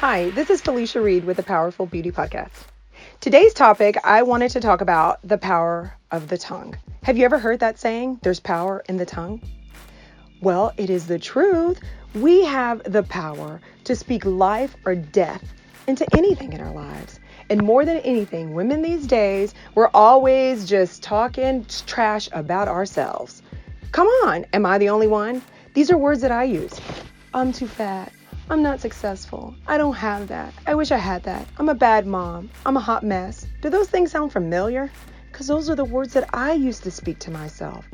Hi, this is Felicia Reed with the Powerful Beauty Podcast. Today's topic, I wanted to talk about the power of the tongue. Have you ever heard that saying, there's power in the tongue? Well, it is the truth. We have the power to speak life or death into anything in our lives. And more than anything, women these days, we're always just talking trash about ourselves. Come on, am I the only one? These are words that I use. I'm too fat. I'm not successful. I don't have that. I wish I had that. I'm a bad mom. I'm a hot mess. Do those things sound familiar? Because those are the words that I used to speak to myself.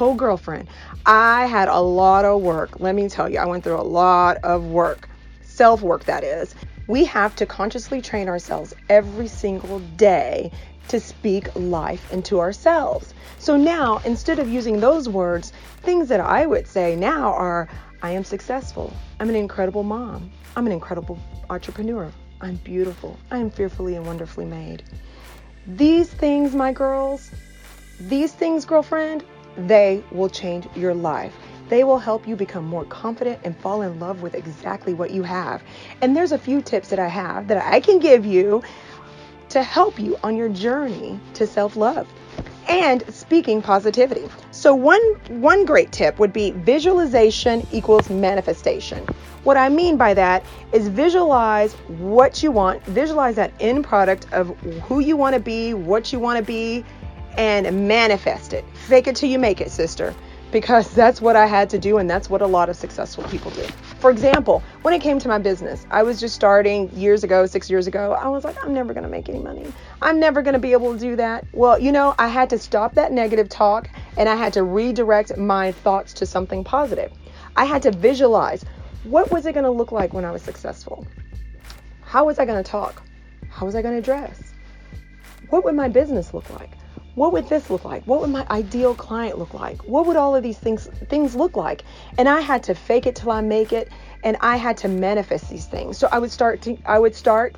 Oh, girlfriend, I had a lot of work. Let me tell you, I went through a lot of work. Self work, that is. We have to consciously train ourselves every single day to speak life into ourselves. So now, instead of using those words, things that I would say now are I am successful. I'm an incredible mom. I'm an incredible entrepreneur. I'm beautiful. I am fearfully and wonderfully made. These things, my girls, these things, girlfriend, they will change your life. They will help you become more confident and fall in love with exactly what you have. And there's a few tips that I have that I can give you to help you on your journey to self love and speaking positivity. So one one great tip would be visualization equals manifestation. What I mean by that is visualize what you want, visualize that end product of who you want to be, what you want to be, and manifest it. Fake it till you make it, sister because that's what I had to do, and that's what a lot of successful people do. For example, when it came to my business, I was just starting years ago, six years ago. I was like, I'm never going to make any money. I'm never going to be able to do that. Well, you know, I had to stop that negative talk and I had to redirect my thoughts to something positive. I had to visualize what was it going to look like when I was successful? How was I going to talk? How was I going to dress? What would my business look like? What would this look like? What would my ideal client look like? What would all of these things things look like? And I had to fake it till I make it and I had to manifest these things. So I would start to I would start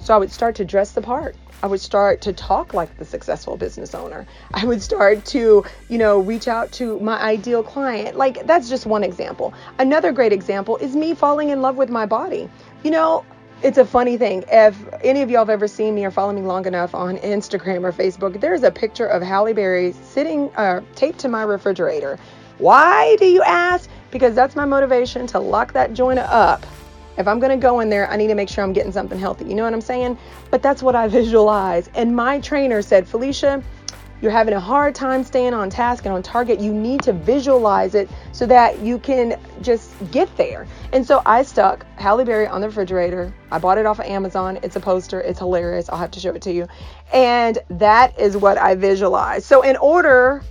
so I would start to dress the part. I would start to talk like the successful business owner. I would start to, you know, reach out to my ideal client. Like that's just one example. Another great example is me falling in love with my body. You know, it's a funny thing. If any of y'all have ever seen me or followed me long enough on Instagram or Facebook, there's a picture of Halle Berry sitting uh, taped to my refrigerator. Why do you ask? Because that's my motivation to lock that joint up. If I'm going to go in there, I need to make sure I'm getting something healthy. You know what I'm saying? But that's what I visualize. And my trainer said, Felicia, you're having a hard time staying on task and on target, you need to visualize it so that you can just get there. And so I stuck Halle Berry on the refrigerator. I bought it off of Amazon. It's a poster. It's hilarious. I'll have to show it to you. And that is what I visualize. So in order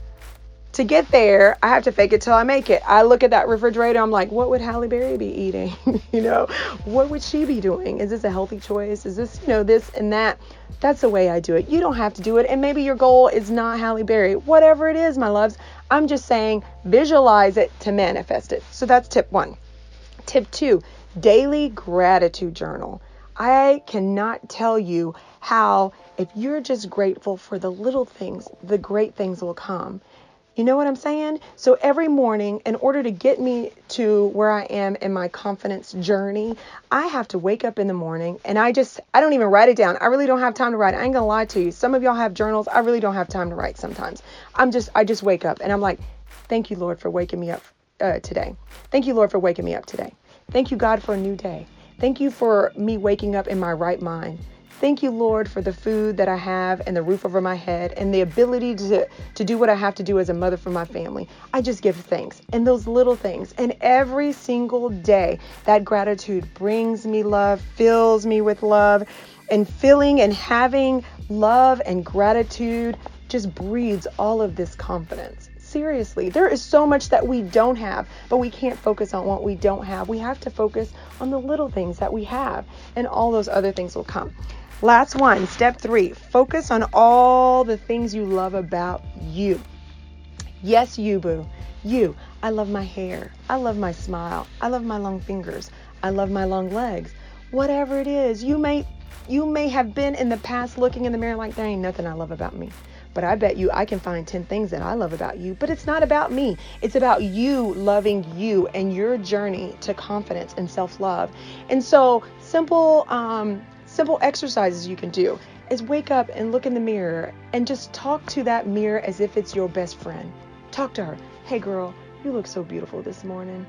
to get there, I have to fake it till I make it. I look at that refrigerator, I'm like, what would Halle Berry be eating? you know, what would she be doing? Is this a healthy choice? Is this, you know, this and that? That's the way I do it. You don't have to do it. And maybe your goal is not Halle Berry. Whatever it is, my loves, I'm just saying visualize it to manifest it. So that's tip one. Tip two, daily gratitude journal. I cannot tell you how, if you're just grateful for the little things, the great things will come. You know what I'm saying? So every morning, in order to get me to where I am in my confidence journey, I have to wake up in the morning and I just, I don't even write it down. I really don't have time to write. I ain't gonna lie to you. Some of y'all have journals. I really don't have time to write sometimes. I'm just, I just wake up and I'm like, thank you, Lord, for waking me up uh, today. Thank you, Lord, for waking me up today. Thank you, God, for a new day. Thank you for me waking up in my right mind. Thank you, Lord, for the food that I have and the roof over my head and the ability to, to do what I have to do as a mother for my family. I just give thanks. And those little things. And every single day, that gratitude brings me love, fills me with love. And feeling and having love and gratitude just breeds all of this confidence. Seriously, there is so much that we don't have, but we can't focus on what we don't have. We have to focus on the little things that we have, and all those other things will come. Last one, step three focus on all the things you love about you. Yes, you, boo. You. I love my hair. I love my smile. I love my long fingers. I love my long legs. Whatever it is, you may you may have been in the past looking in the mirror like there ain't nothing I love about me. but I bet you I can find 10 things that I love about you. But it's not about me, it's about you loving you and your journey to confidence and self love. And so, simple, um, simple exercises you can do is wake up and look in the mirror and just talk to that mirror as if it's your best friend. Talk to her. Hey, girl, you look so beautiful this morning.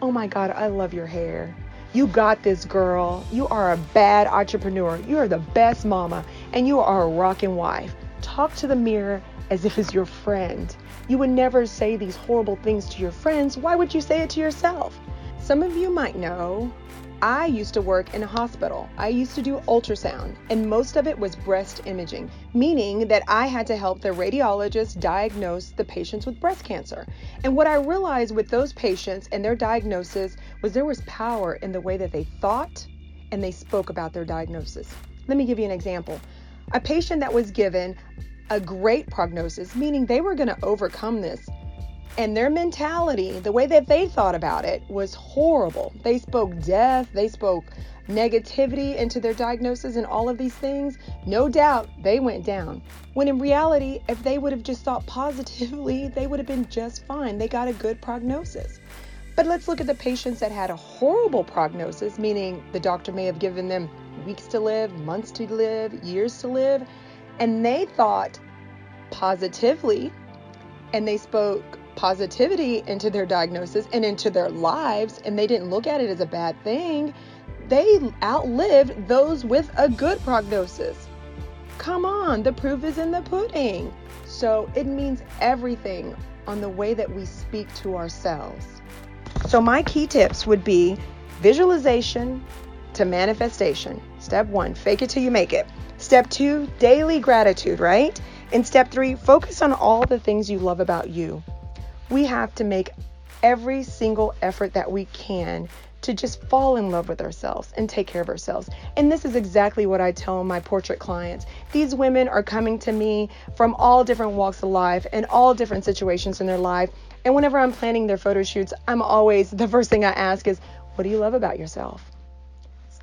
Oh my God, I love your hair. You got this, girl. You are a bad entrepreneur. You are the best mama, and you are a rocking wife. Talk to the mirror as if it's your friend. You would never say these horrible things to your friends. Why would you say it to yourself? Some of you might know I used to work in a hospital. I used to do ultrasound, and most of it was breast imaging, meaning that I had to help the radiologist diagnose the patients with breast cancer. And what I realized with those patients and their diagnosis was there was power in the way that they thought and they spoke about their diagnosis. Let me give you an example. A patient that was given a great prognosis, meaning they were going to overcome this, and their mentality, the way that they thought about it, was horrible. They spoke death, they spoke negativity into their diagnosis, and all of these things. No doubt they went down. When in reality, if they would have just thought positively, they would have been just fine. They got a good prognosis. But let's look at the patients that had a horrible prognosis, meaning the doctor may have given them weeks to live, months to live, years to live, and they thought positively and they spoke positivity into their diagnosis and into their lives, and they didn't look at it as a bad thing, they outlived those with a good prognosis. Come on, the proof is in the pudding. So it means everything on the way that we speak to ourselves. So, my key tips would be visualization to manifestation. Step one, fake it till you make it. Step two, daily gratitude, right? And step three, focus on all the things you love about you we have to make every single effort that we can to just fall in love with ourselves and take care of ourselves. And this is exactly what I tell my portrait clients. These women are coming to me from all different walks of life and all different situations in their life. And whenever I'm planning their photo shoots, I'm always the first thing I ask is, What do you love about yourself?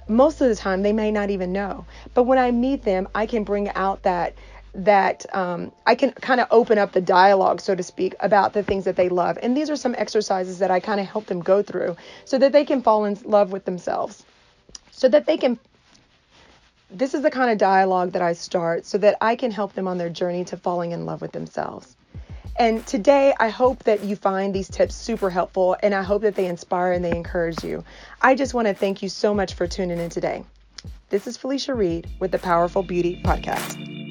Most of the time, they may not even know. But when I meet them, I can bring out that that um, I can kind of open up the dialogue, so to speak, about the things that they love. And these are some exercises that I kind of help them go through so that they can fall in love with themselves, so that they can. This is the kind of dialogue that I start so that I can help them on their journey to falling in love with themselves. And today, I hope that you find these tips super helpful and I hope that they inspire and they encourage you. I just want to thank you so much for tuning in today. This is Felicia Reed with the Powerful Beauty Podcast.